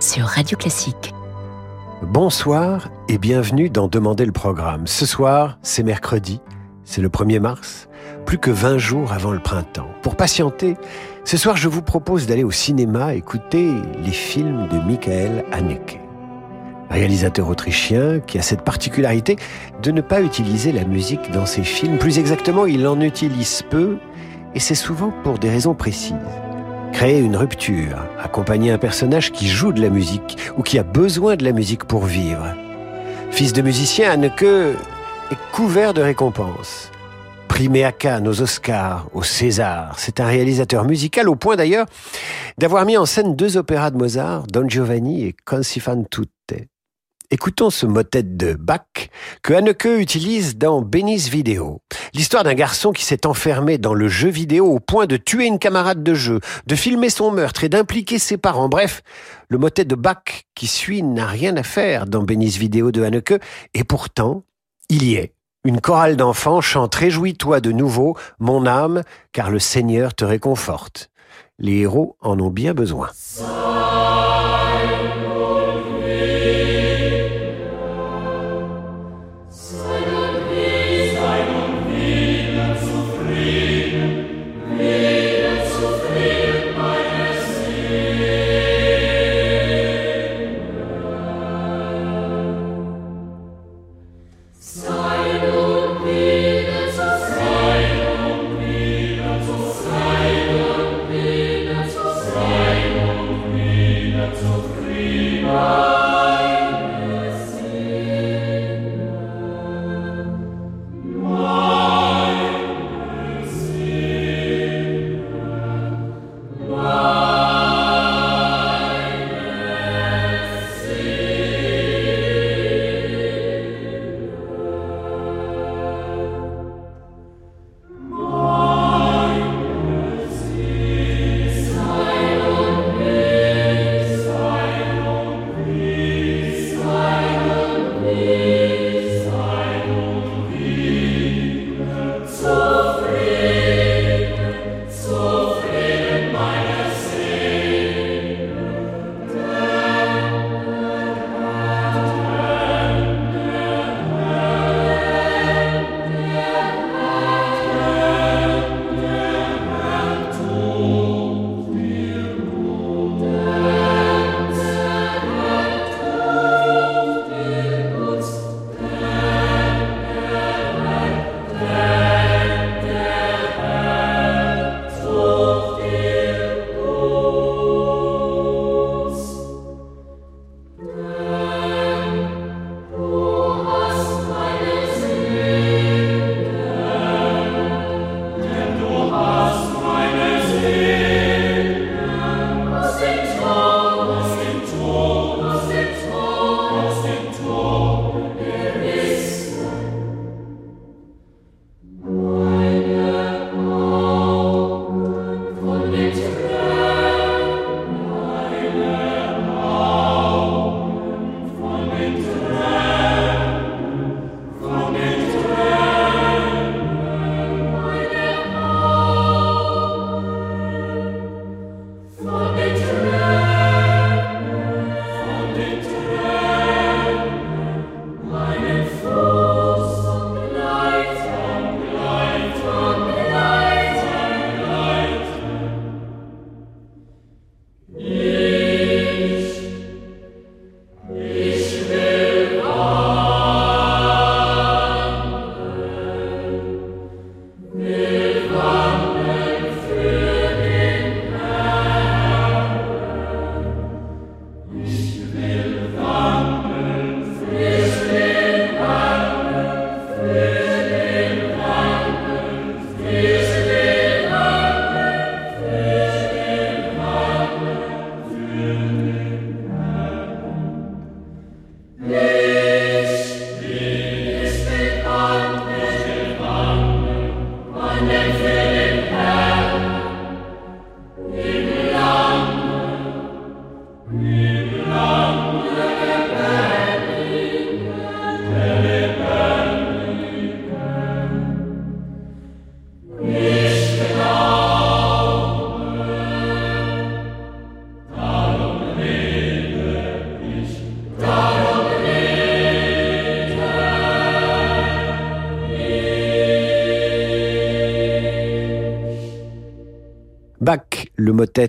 Sur Radio Classique. Bonsoir et bienvenue dans Demander le programme. Ce soir, c'est mercredi, c'est le 1er mars, plus que 20 jours avant le printemps. Pour patienter, ce soir je vous propose d'aller au cinéma écouter les films de Michael Haneke. Réalisateur autrichien qui a cette particularité de ne pas utiliser la musique dans ses films. Plus exactement, il en utilise peu et c'est souvent pour des raisons précises. Créer une rupture, accompagner un personnage qui joue de la musique ou qui a besoin de la musique pour vivre. Fils de musicien, Anneke est couvert de récompenses. Primé à Cannes, aux Oscars, au César. C'est un réalisateur musical au point d'ailleurs d'avoir mis en scène deux opéras de Mozart, Don Giovanni et fan tutte. Écoutons ce motet de Bach que Haneke utilise dans Benny's Vidéo. L'histoire d'un garçon qui s'est enfermé dans le jeu vidéo au point de tuer une camarade de jeu, de filmer son meurtre et d'impliquer ses parents. Bref, le motet de Bach qui suit n'a rien à faire dans Benny's Vidéo de Haneke et pourtant, il y est. Une chorale d'enfants chante Réjouis-toi de nouveau, mon âme, car le Seigneur te réconforte. Les héros en ont bien besoin.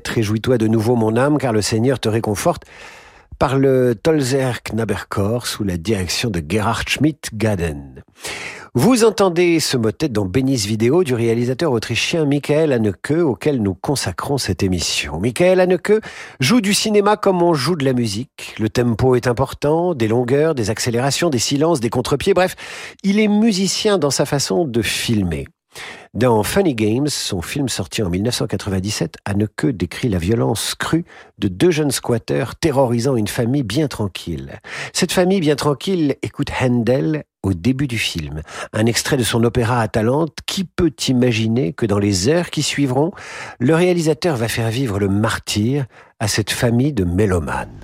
Réjouis-toi de nouveau mon âme, car le Seigneur te réconforte, par le Tolzer Knaberchor sous la direction de Gerhard Schmidt-Gaden. Vous entendez ce motet dans Bénis Vidéo du réalisateur autrichien Michael Haneke auquel nous consacrons cette émission. Michael Haneke joue du cinéma comme on joue de la musique. Le tempo est important, des longueurs, des accélérations, des silences, des contre-pieds, bref, il est musicien dans sa façon de filmer. Dans Funny Games, son film sorti en 1997, Anneke décrit la violence crue de deux jeunes squatteurs terrorisant une famille bien tranquille. Cette famille bien tranquille écoute Handel au début du film. Un extrait de son opéra Atalante. Qui peut imaginer que dans les heures qui suivront, le réalisateur va faire vivre le martyr à cette famille de mélomanes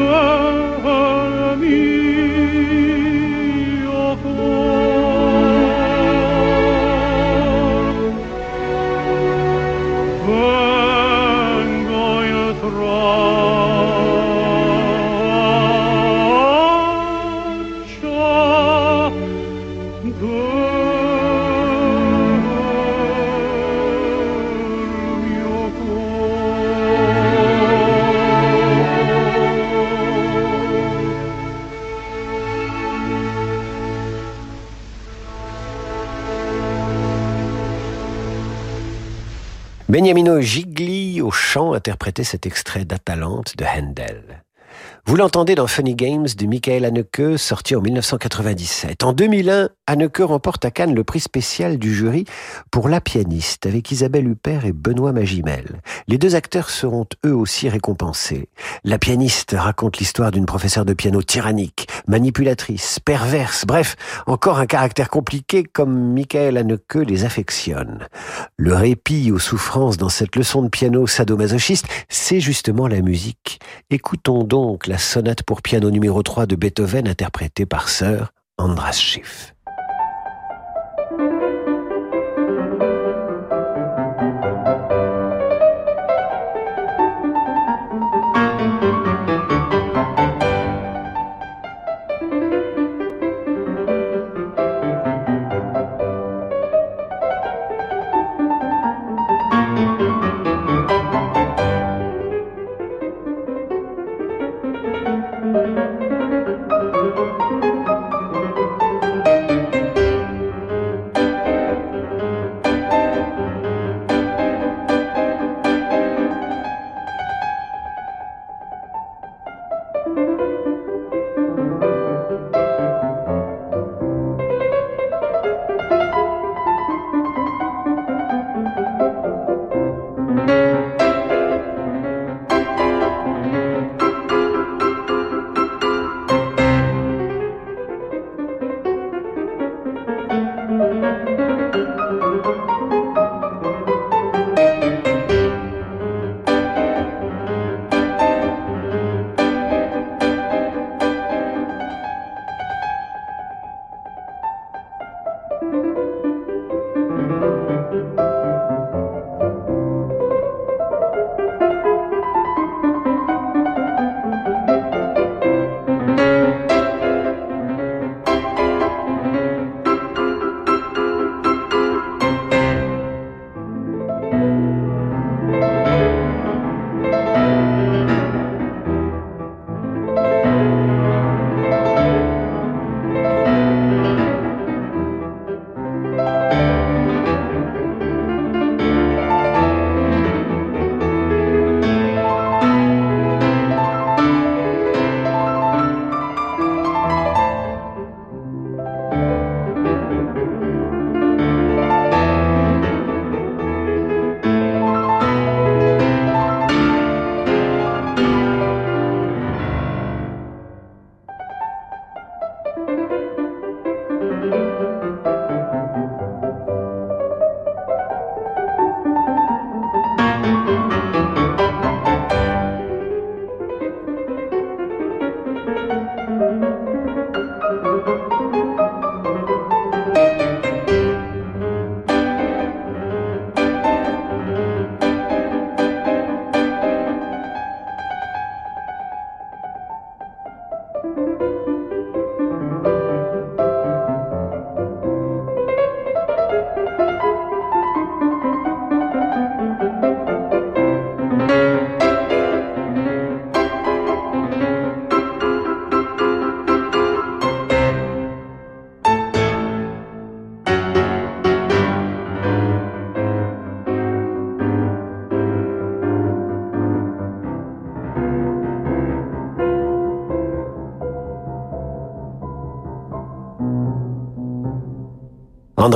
Oh, Beniamino Gigli au chant interprétait cet extrait d'Atalante de Handel. Vous l'entendez dans Funny Games de Michael Haneke, sorti en 1997. En 2001, Haneke remporte à Cannes le prix spécial du jury pour La pianiste avec Isabelle Huppert et Benoît Magimel. Les deux acteurs seront eux aussi récompensés. La pianiste raconte l'histoire d'une professeure de piano tyrannique, manipulatrice, perverse, bref, encore un caractère compliqué comme Michael Haneke les affectionne. Le répit aux souffrances dans cette leçon de piano sadomasochiste, c'est justement la musique. Écoutons donc la sonate pour piano numéro 3 de Beethoven interprétée par Sir Andras Schiff.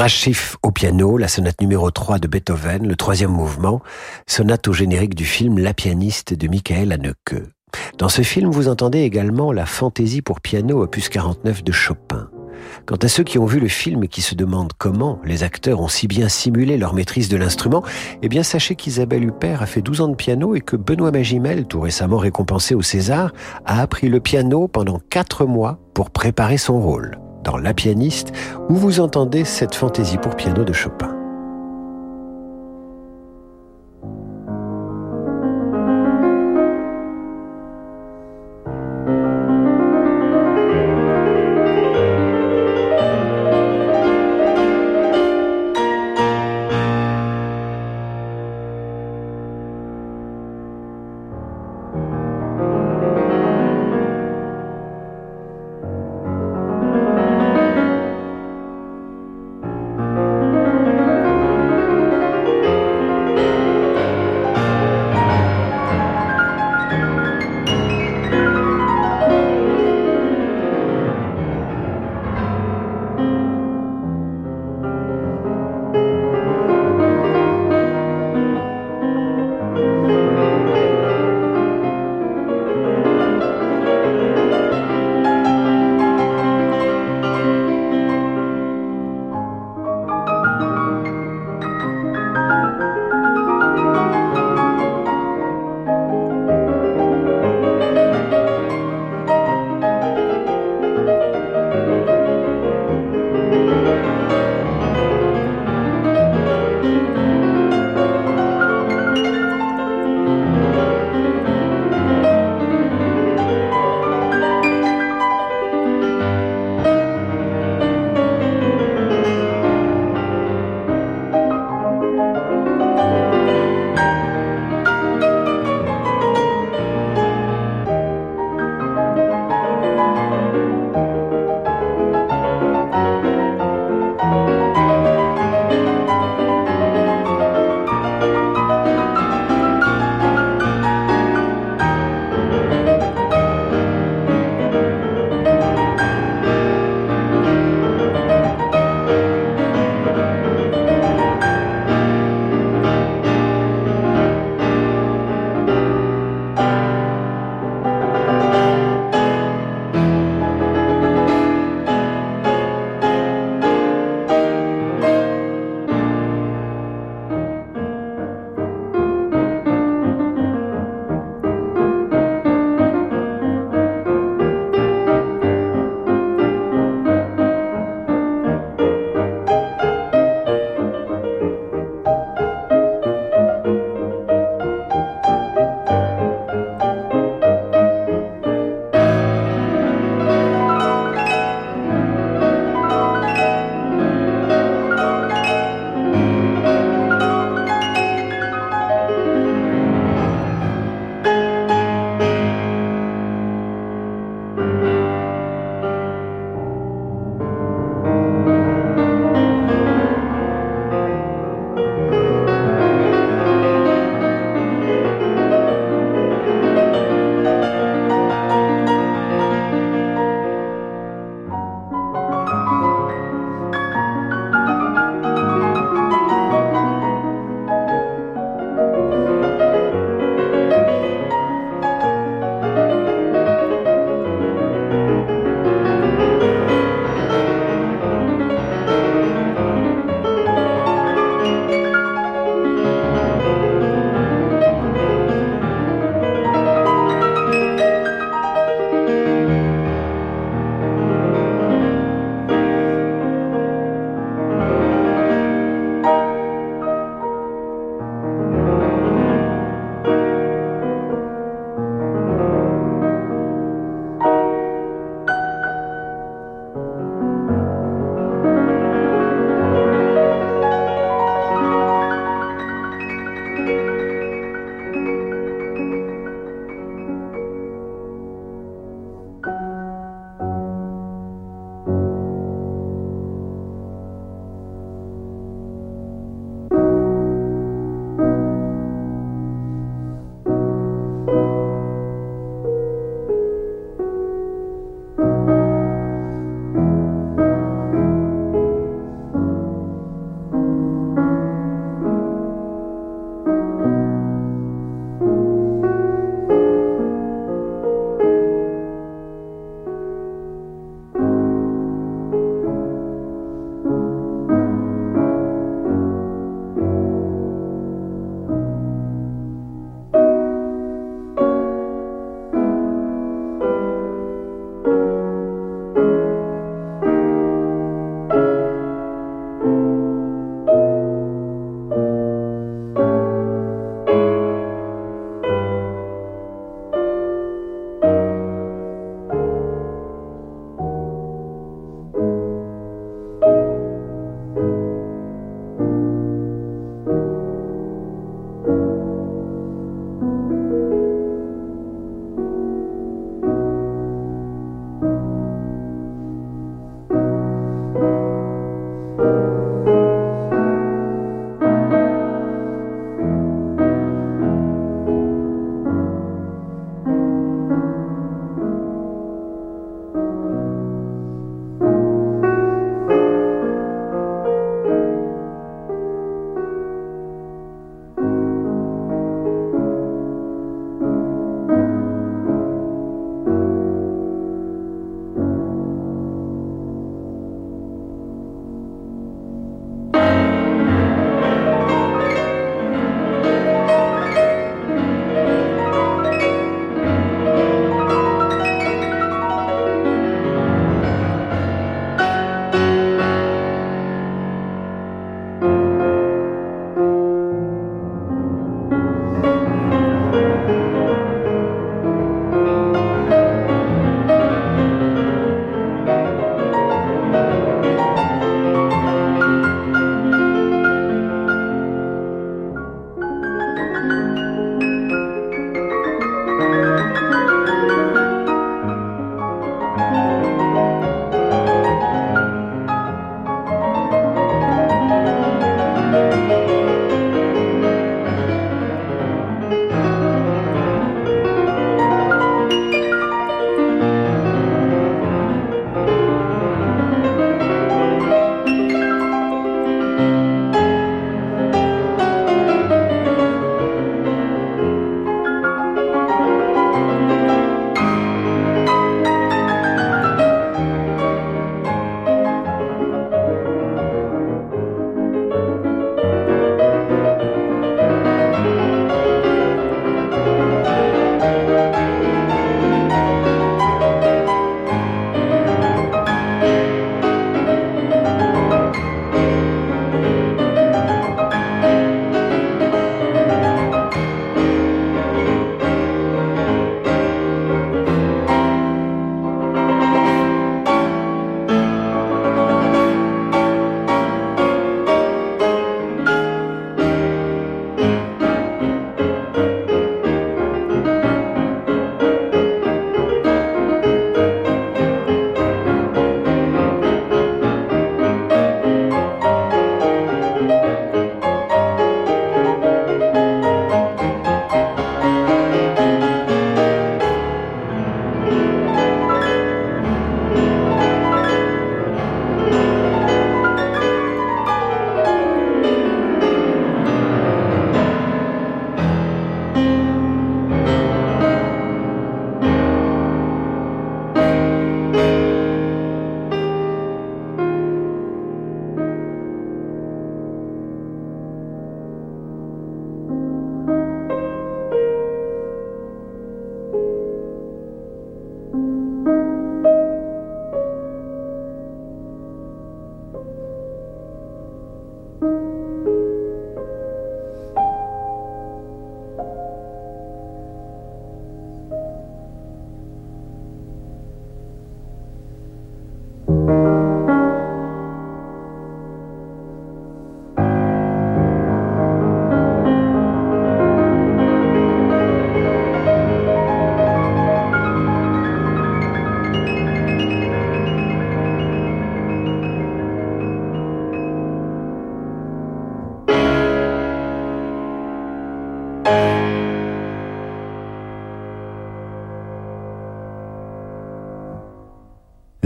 Andras Schiff au piano, la sonate numéro 3 de Beethoven, le troisième mouvement, sonate au générique du film La pianiste de Michael Haneke. Dans ce film, vous entendez également la fantaisie pour piano opus 49 de Chopin. Quant à ceux qui ont vu le film et qui se demandent comment les acteurs ont si bien simulé leur maîtrise de l'instrument, eh bien sachez qu'Isabelle Huppert a fait 12 ans de piano et que Benoît Magimel, tout récemment récompensé au César, a appris le piano pendant 4 mois pour préparer son rôle dans La pianiste, où vous entendez cette fantaisie pour piano de Chopin.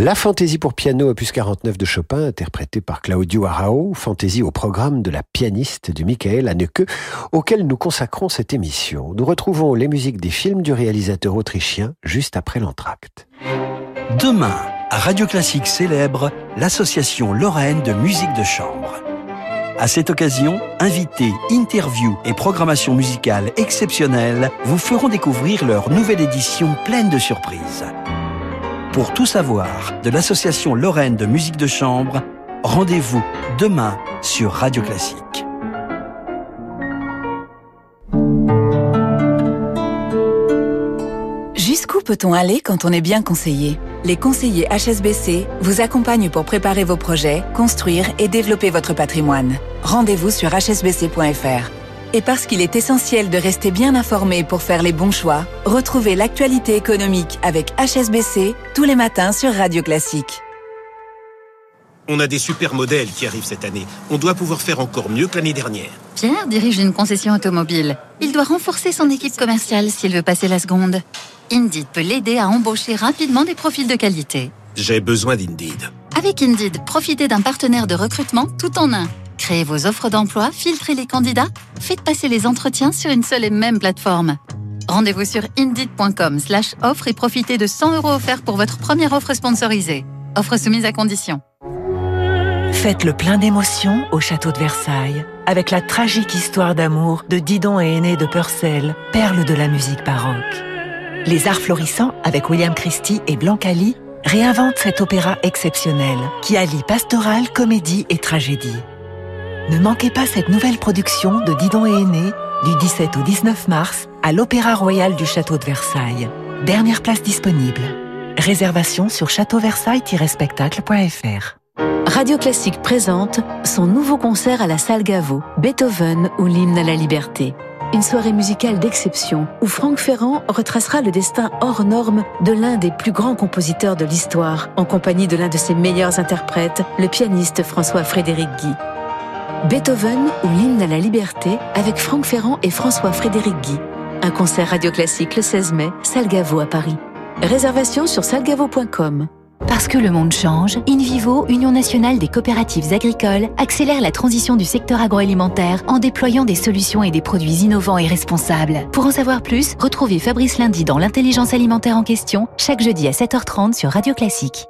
La fantaisie pour piano opus 49 de Chopin, interprétée par Claudio Arao, fantaisie au programme de la pianiste du Michael Haneke, auquel nous consacrons cette émission. Nous retrouvons les musiques des films du réalisateur autrichien juste après l'entracte. Demain, à Radio Classique célèbre l'association Lorraine de musique de chambre. À cette occasion, invités, interviews et programmation musicale exceptionnelle vous feront découvrir leur nouvelle édition pleine de surprises. Pour tout savoir de l'association Lorraine de musique de chambre, rendez-vous demain sur Radio Classique. Jusqu'où peut-on aller quand on est bien conseillé? Les conseillers HSBC vous accompagnent pour préparer vos projets, construire et développer votre patrimoine. Rendez-vous sur hsbc.fr. Et parce qu'il est essentiel de rester bien informé pour faire les bons choix, retrouvez l'actualité économique avec HSBC tous les matins sur Radio Classique. On a des super modèles qui arrivent cette année. On doit pouvoir faire encore mieux que l'année dernière. Pierre dirige une concession automobile. Il doit renforcer son équipe commerciale s'il veut passer la seconde. Indeed peut l'aider à embaucher rapidement des profils de qualité. J'ai besoin d'Indeed. Avec Indeed, profitez d'un partenaire de recrutement tout en un. Créez vos offres d'emploi, filtrez les candidats, faites passer les entretiens sur une seule et même plateforme. Rendez-vous sur indeed.com slash offre et profitez de 100 euros offerts pour votre première offre sponsorisée. Offre soumise à condition. Faites le plein d'émotions au château de Versailles avec la tragique histoire d'amour de Didon et Aîné de Purcell, perle de la musique baroque. Les Arts Florissants avec William Christie et Blancali réinventent cet opéra exceptionnel qui allie pastoral, comédie et tragédie. Ne manquez pas cette nouvelle production de Didon et Aîné du 17 au 19 mars à l'Opéra Royal du Château de Versailles. Dernière place disponible. Réservation sur châteauversailles-spectacle.fr. Radio Classique présente son nouveau concert à la salle Gaveau, Beethoven ou l'hymne à la liberté. Une soirée musicale d'exception où Franck Ferrand retracera le destin hors norme de l'un des plus grands compositeurs de l'histoire, en compagnie de l'un de ses meilleurs interprètes, le pianiste François-Frédéric Guy. Beethoven ou l'hymne à la liberté avec Franck Ferrand et François-Frédéric Guy. Un concert radio classique le 16 mai, salle Gaveau à Paris. Réservation sur salgavo.com. Parce que le monde change, InVivo, Union nationale des coopératives agricoles, accélère la transition du secteur agroalimentaire en déployant des solutions et des produits innovants et responsables. Pour en savoir plus, retrouvez Fabrice Lundi dans l'intelligence alimentaire en question, chaque jeudi à 7h30 sur Radio Classique.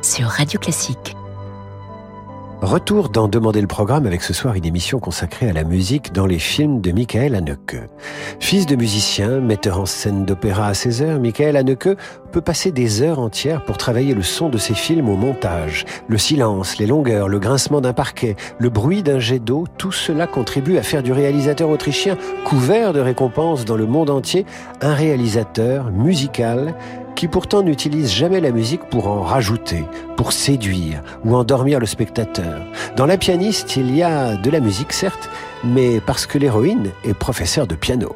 Sur Radio Classique. Retour dans Demander le programme avec ce soir une émission consacrée à la musique dans les films de Michael Haneke. Fils de musicien, metteur en scène d'opéra à 16 heures, Michael Haneke peut passer des heures entières pour travailler le son de ses films au montage. Le silence, les longueurs, le grincement d'un parquet, le bruit d'un jet d'eau, tout cela contribue à faire du réalisateur autrichien, couvert de récompenses dans le monde entier, un réalisateur musical qui pourtant n'utilise jamais la musique pour en rajouter, pour séduire ou endormir le spectateur. Dans La pianiste, il y a de la musique certes, mais parce que l'héroïne est professeure de piano.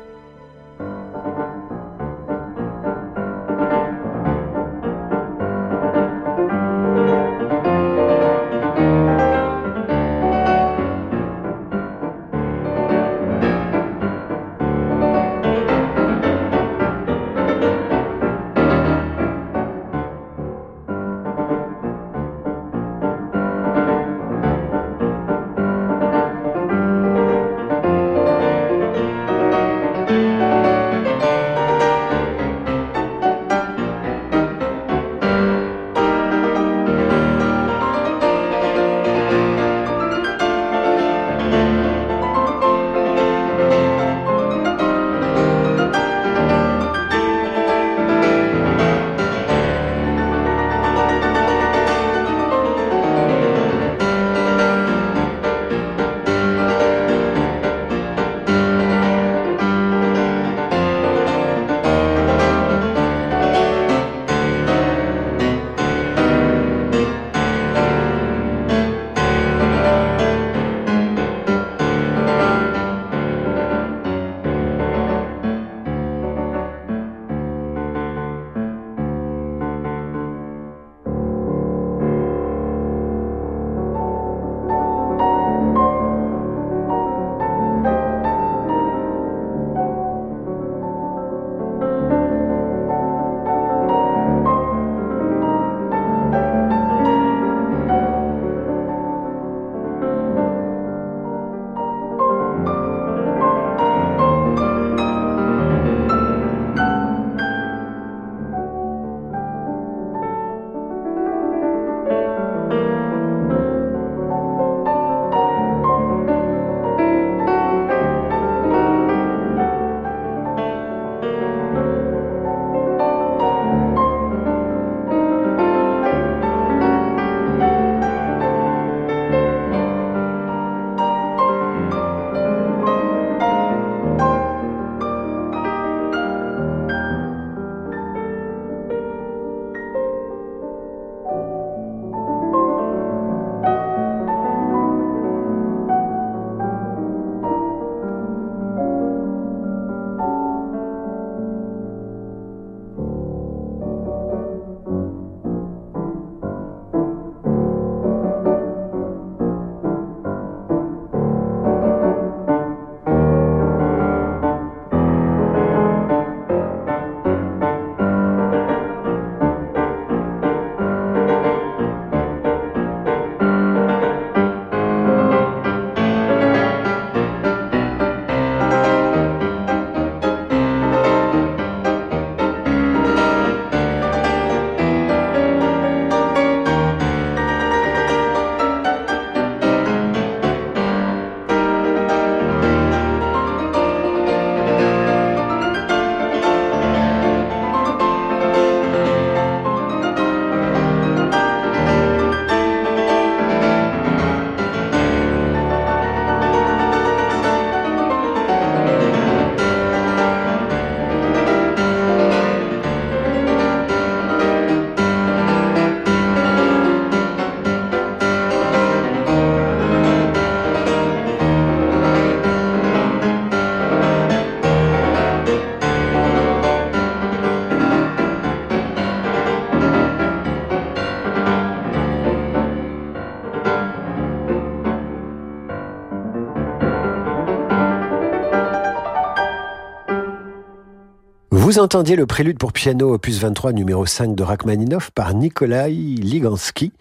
Vous entendiez le prélude pour piano opus 23 numéro 5 de Rachmaninoff par Nikolai Ligansky.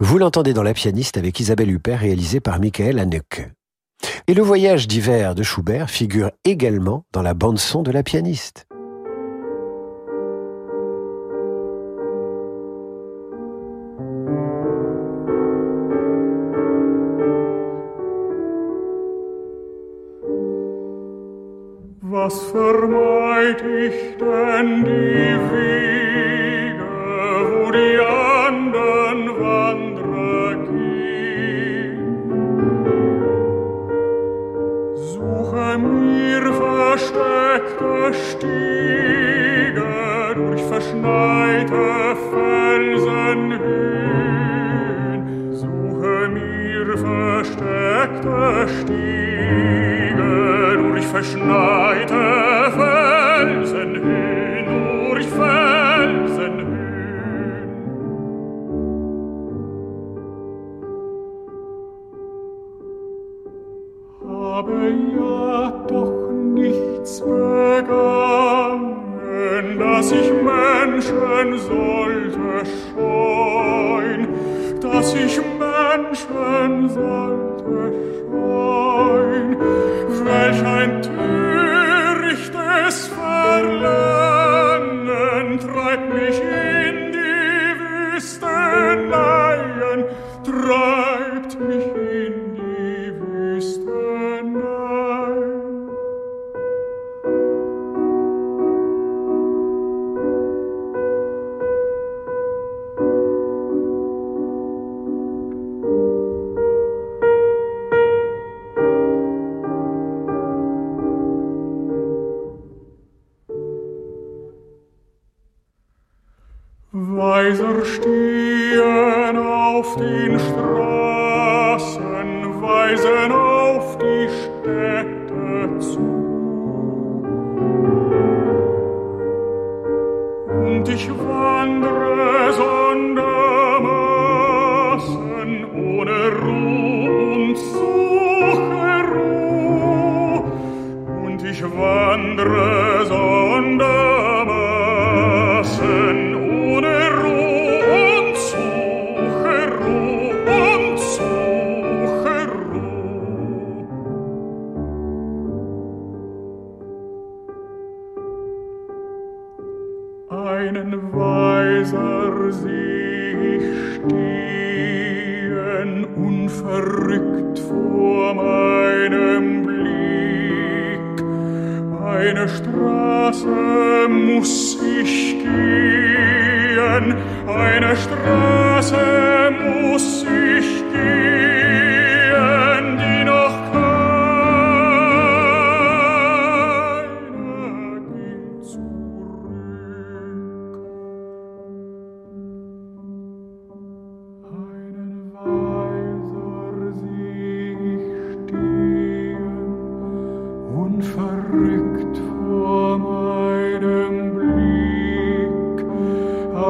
Vous l'entendez dans La pianiste avec Isabelle Huppert réalisé par Michael Haneke. Et le voyage d'hiver de Schubert figure également dans la bande son de La pianiste. Was vermeid ich denn die Wege, wo die anderen Wanderer gehen? Suche mir versteckte Stiege durch verschneite Felsenhöhen. Suche mir versteckte Stiege durch verschneite Felsen hin, durch Felsen hin. Habe ja doch nichts begangen, dass ich Menschen sollte scheuen, dass ich Menschen sollte scheuen,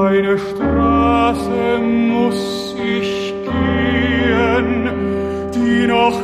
Eine Straße muss ich gehen, die noch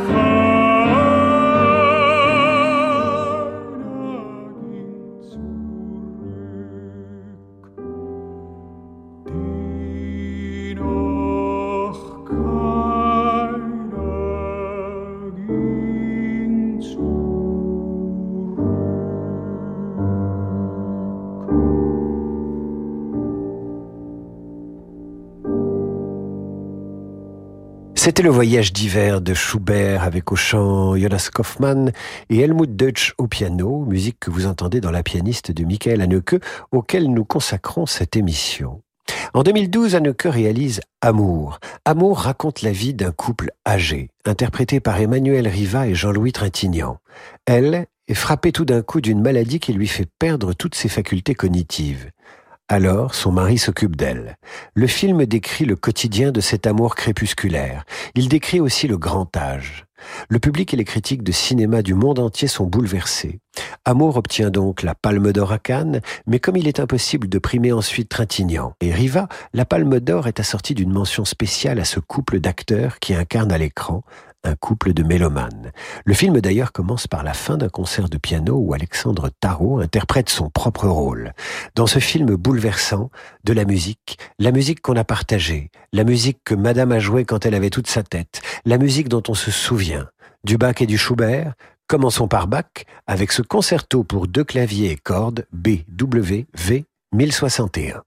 C'était le voyage d'hiver de Schubert avec au chant Jonas Kaufmann et Helmut Deutsch au piano, musique que vous entendez dans La pianiste de Michael Haneke, auquel nous consacrons cette émission. En 2012, Haneke réalise Amour. Amour raconte la vie d'un couple âgé, interprété par Emmanuel Riva et Jean-Louis Trintignant. Elle est frappée tout d'un coup d'une maladie qui lui fait perdre toutes ses facultés cognitives. Alors, son mari s'occupe d'elle. Le film décrit le quotidien de cet amour crépusculaire. Il décrit aussi le grand âge. Le public et les critiques de cinéma du monde entier sont bouleversés. Amour obtient donc la Palme d'Or à Cannes, mais comme il est impossible de primer ensuite Trintignant et Riva, la Palme d'Or est assortie d'une mention spéciale à ce couple d'acteurs qui incarnent à l'écran un couple de mélomanes. Le film d'ailleurs commence par la fin d'un concert de piano où Alexandre Tarot interprète son propre rôle. Dans ce film bouleversant, de la musique, la musique qu'on a partagée, la musique que Madame a jouée quand elle avait toute sa tête, la musique dont on se souvient, du Bach et du Schubert, Commençons par Bach avec ce concerto pour deux claviers et cordes BWV 1061.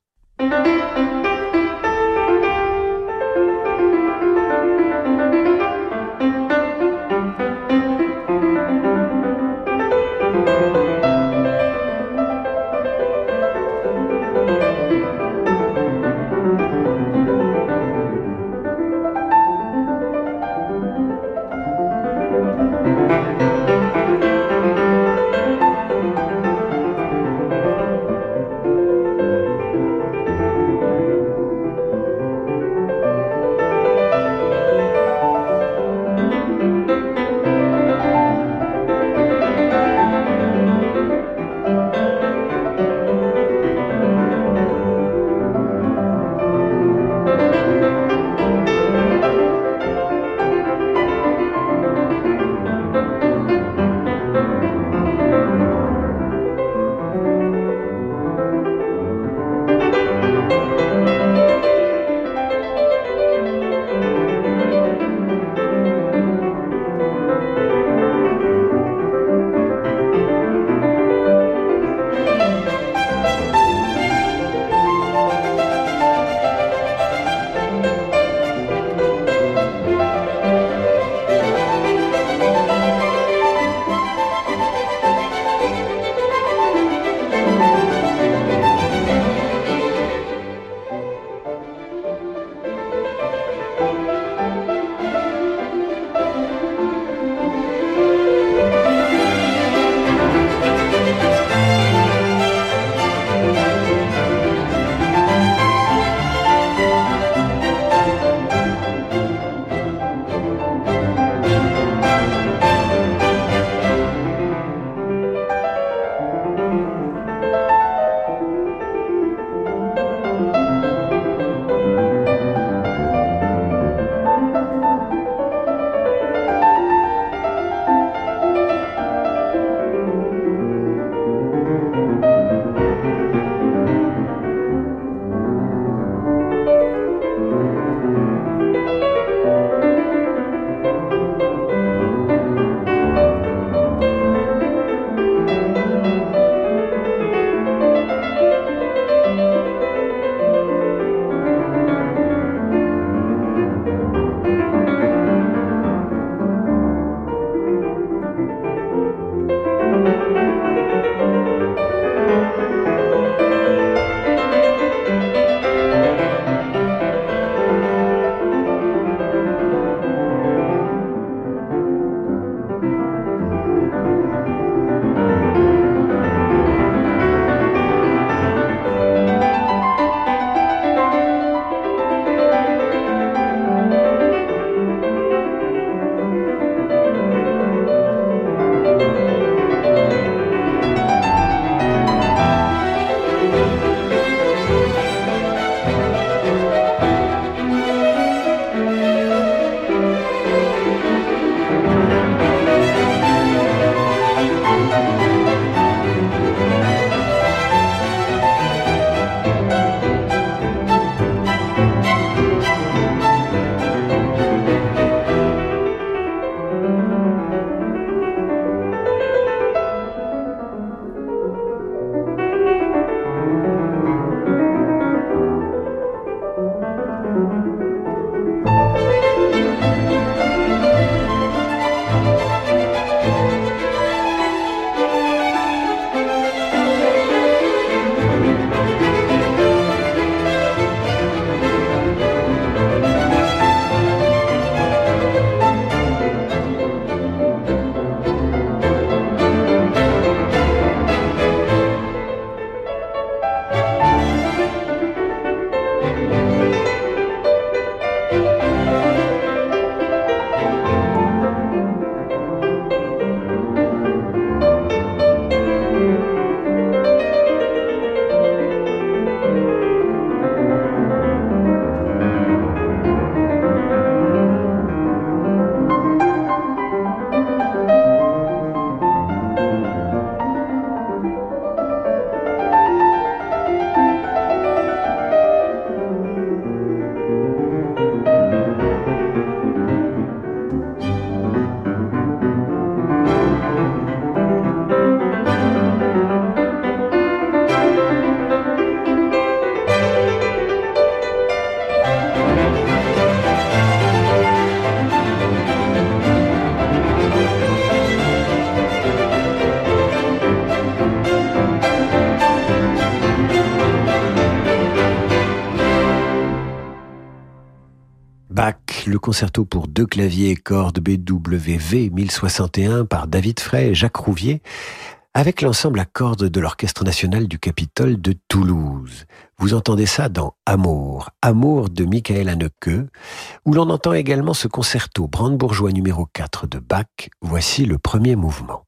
Le concerto pour deux claviers et cordes BWV 1061 par David Frey et Jacques Rouvier, avec l'ensemble à cordes de l'Orchestre national du Capitole de Toulouse. Vous entendez ça dans Amour, Amour de Michael Haneke, où l'on entend également ce concerto brandebourgeois numéro 4 de Bach. Voici le premier mouvement.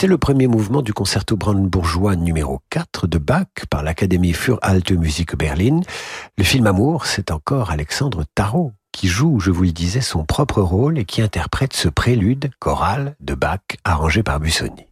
C'était le premier mouvement du concerto brandebourgeois numéro 4 de Bach par l'Académie für Alte Musik Berlin. Le film Amour, c'est encore Alexandre Tarot qui joue, je vous le disais, son propre rôle et qui interprète ce prélude choral de Bach arrangé par Busoni.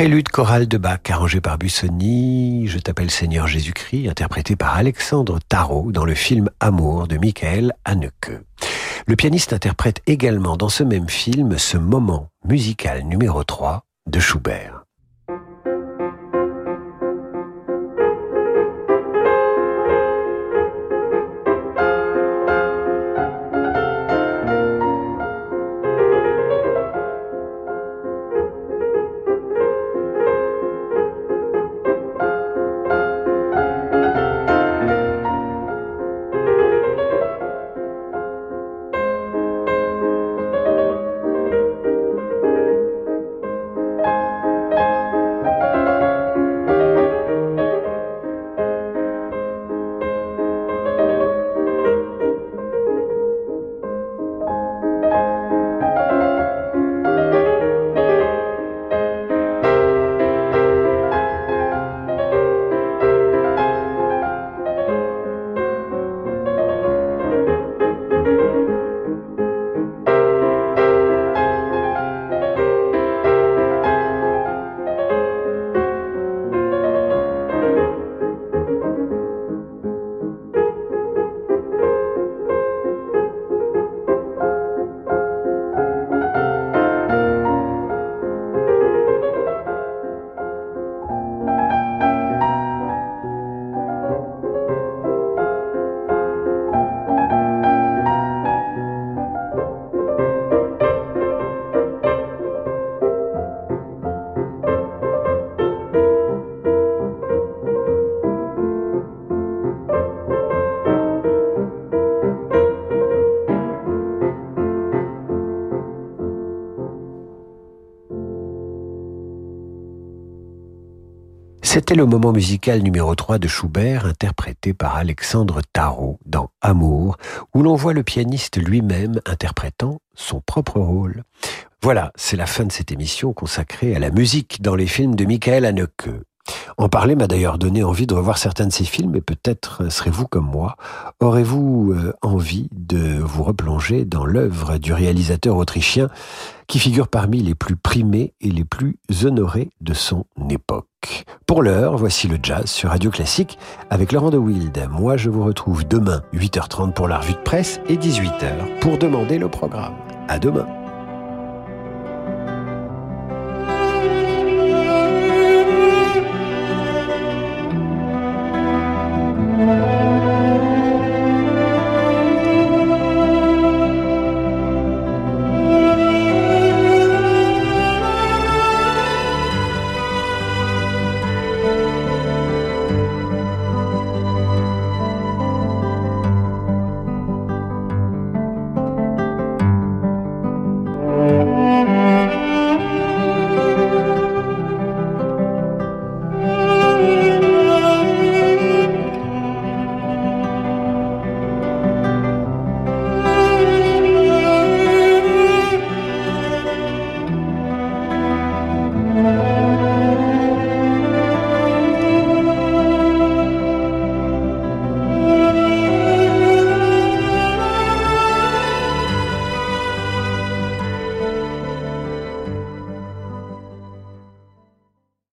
Prélude choral de Bach, arrangé par Busoni, Je t'appelle Seigneur Jésus-Christ, interprété par Alexandre Tarot dans le film Amour de Michael Haneke. Le pianiste interprète également dans ce même film ce moment musical numéro 3 de Schubert. C'était le moment musical numéro 3 de Schubert, interprété par Alexandre Tarot dans Amour, où l'on voit le pianiste lui-même interprétant son propre rôle. Voilà, c'est la fin de cette émission consacrée à la musique dans les films de Michael Haneke. En parler m'a d'ailleurs donné envie de revoir certains de ces films, et peut-être serez-vous comme moi. Aurez-vous euh, envie de vous replonger dans l'œuvre du réalisateur autrichien qui figure parmi les plus primés et les plus honorés de son époque Pour l'heure, voici le jazz sur Radio Classique avec Laurent de Wild. Moi, je vous retrouve demain, 8h30 pour la revue de presse et 18h pour demander le programme. À demain.